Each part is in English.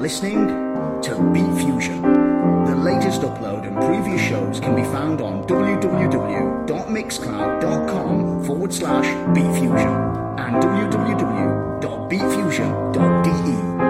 listening to Beat Fusion. The latest upload and previous shows can be found on www.mixcloud.com forward slash beatfusion and www.beatfusion.de.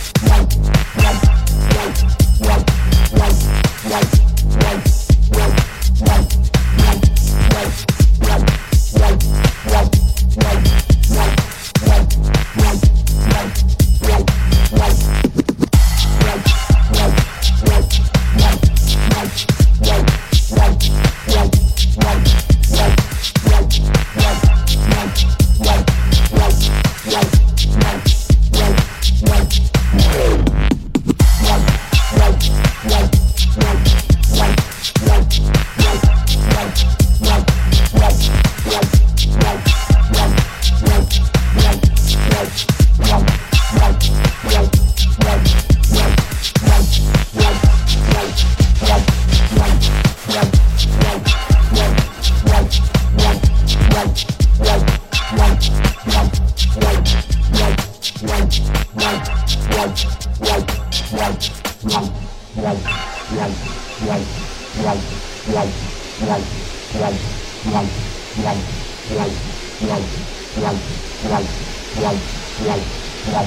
white, white, white, white, white, white, white. lành lành